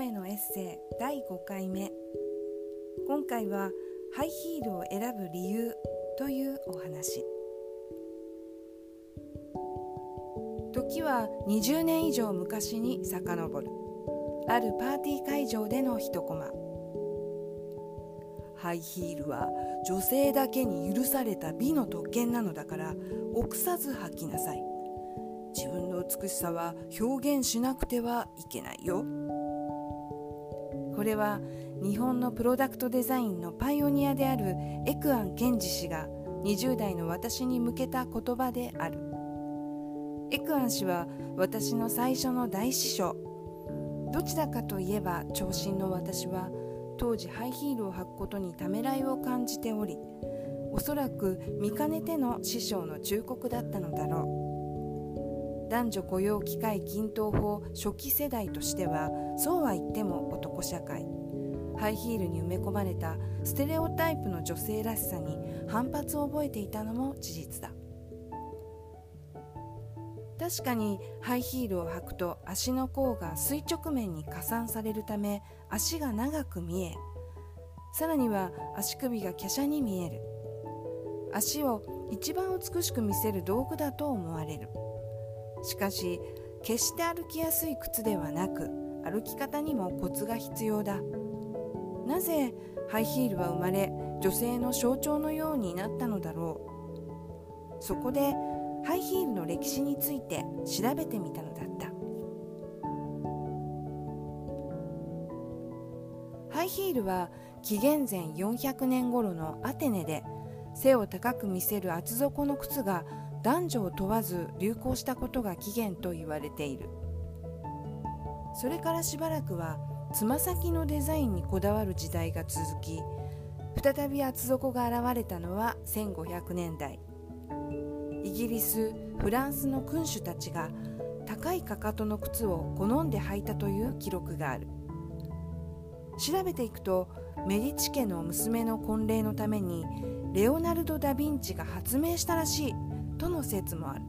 声のエッセイ第5回目。今回はハイヒールを選ぶ理由というお話。時は20年以上昔に遡る。あるパーティー会場での一コマ。ハイヒールは女性だけに許された美の特権なのだから臆さず履きなさい。自分の美しさは表現しなくてはいけないよ。これは日本のプロダクトデザインのパイオニアであるエクアンケンジ氏が20代の私に向けた言葉である。エクアン氏は私の最初の大師匠。どちらかといえば長身の私は当時ハイヒールを履くことにためらいを感じておりおそらく見かねての師匠の忠告だったのだろう。男女雇用機会均等法初期世代としてはそうは言っても男社会。ハイヒールに埋め込まれたステレオタイプの女性らしさに反発を覚えていたのも事実だ。確かにハイヒールを履くと足の甲が垂直面に加算されるため足が長く見えさらには足首が華奢に見える。足を一番美しく見せる道具だと思われる。しかし決して歩きやすい靴ではなく歩き方にもコツが必要だ。なぜハイヒールは生まれ女性の象徴のようになったのだろう。そこでハイヒールの歴史について調べてみたのだった。ハイヒールは紀元前400年頃のアテネで背を高く見せる厚底の靴が男女を問わず流行したことが起源と言われている。それからしばらくはつま先のデザインにこだわる時代が続き再び厚底が現れたのは1500年代。イギリスフランスの君主たちが高いかかとの靴を好んで履いたという記録がある。調べていくとメディチ家の娘の婚礼のためにレオナルド・ダ・ヴィンチが発明したらしい。との説もある。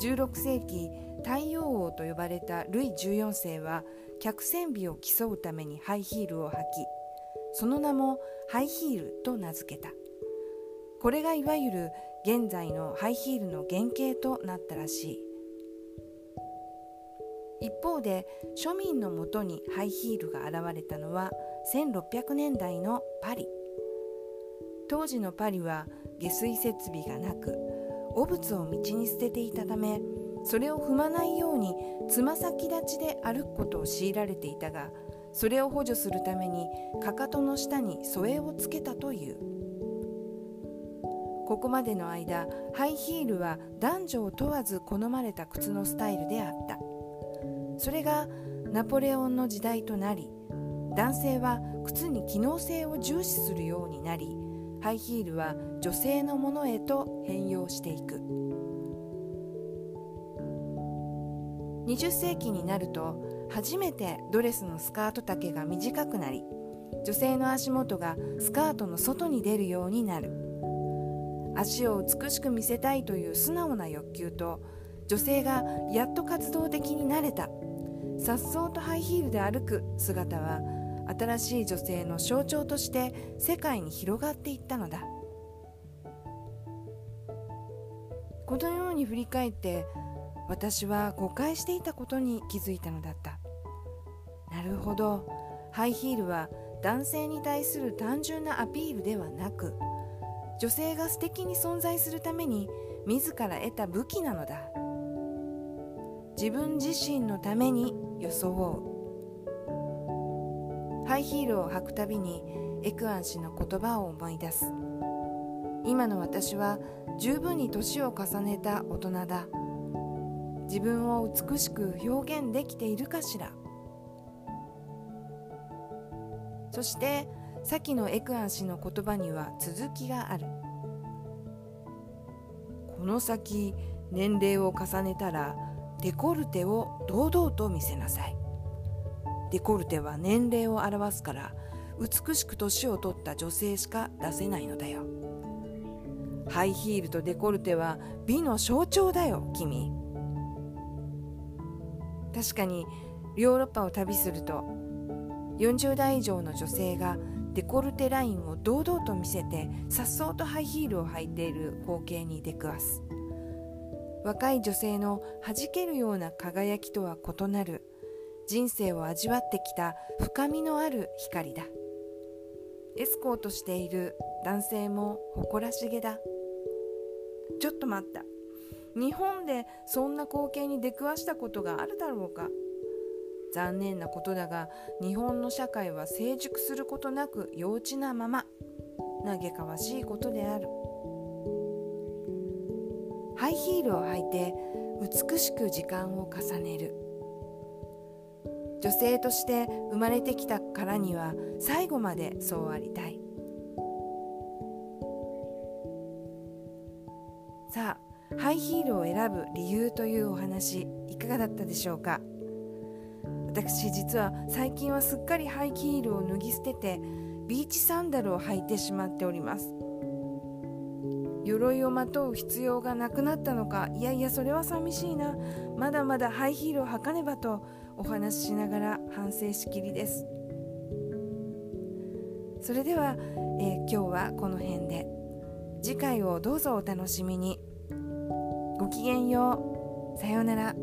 16世紀太陽王と呼ばれたルイ14世は客船美を競うためにハイヒールを履きその名もハイヒールと名付けた。これがいわゆる現在のハイヒールの原型となったらしい。一方で庶民のもとにハイヒールが現れたのは1600年代のパリ。当時のパリは下水設備がなく汚物を道に捨てていたためそれを踏まないようにつま先立ちで歩くことを強いられていたがそれを補助するためにかかとの下に添えをつけたという。ここまでの間ハイヒールは男女を問わず好まれた靴のスタイルであった。それがナポレオンの時代となり男性は靴に機能性を重視するようになりハイヒールは女性のものへと変容していく。20世紀になると初めてドレスのスカート丈が短くなり女性の足元がスカートの外に出るようになる。足を美しく見せたいという素直な欲求と女性がやっと活動的になれた。さっそうとハイヒールで歩く姿は新しい女性の象徴として世界に広がっていったのだ。このように振り返って私は誤解していたことに気づいたのだった。なるほど。ハイヒールは男性に対する単純なアピールではなく女性が素敵に存在するために自ら得た武器なのだ。自分自身のために装うハイヒールを履くたびにエクアン氏の言葉を思い出す。今の私は十分に年を重ねた大人だ。自分を美しく表現できているかしら。そして先のエクアン氏の言葉には続きがある。この先年齢を重ねたらデコルテを堂々と見せなさい。デコルテは年齢を表すから美しく年を取った女性しか出せないのだよ。ハイヒールとデコルテは美の象徴だよ君。確かにヨーロッパを旅すると40代以上の女性がデコルテラインを堂々と見せて颯爽とハイヒールを履いている光景に出くわす。若い女性の弾けるような輝きとは異なる人生を味わってきた深みのある光だ。エスコートしている男性も誇らしげだ。ちょっと待った。日本でそんな光景に出くわしたことがあるだろうか。残念なことだが日本の社会は成熟することなく幼稚なまま。嘆かわしいことである。ハイヒールを履いて美しく時間を重ねる。女性として生まれてきたからには最後までそうありたい。さあハイヒールを選ぶ理由というお話いかがだったでしょうか？私実は最近はすっかりハイヒールを脱ぎ捨ててビーチサンダルを履いてしまっております。鎧をまとう必要がなくなったのかいやいやそれは寂しいな。まだまだハイヒールを履かねばとお話ししながら反省しきりです。それでは、えー、今日はこの辺で。次回をどうぞお楽しみに。ごきげんよう。さようなら。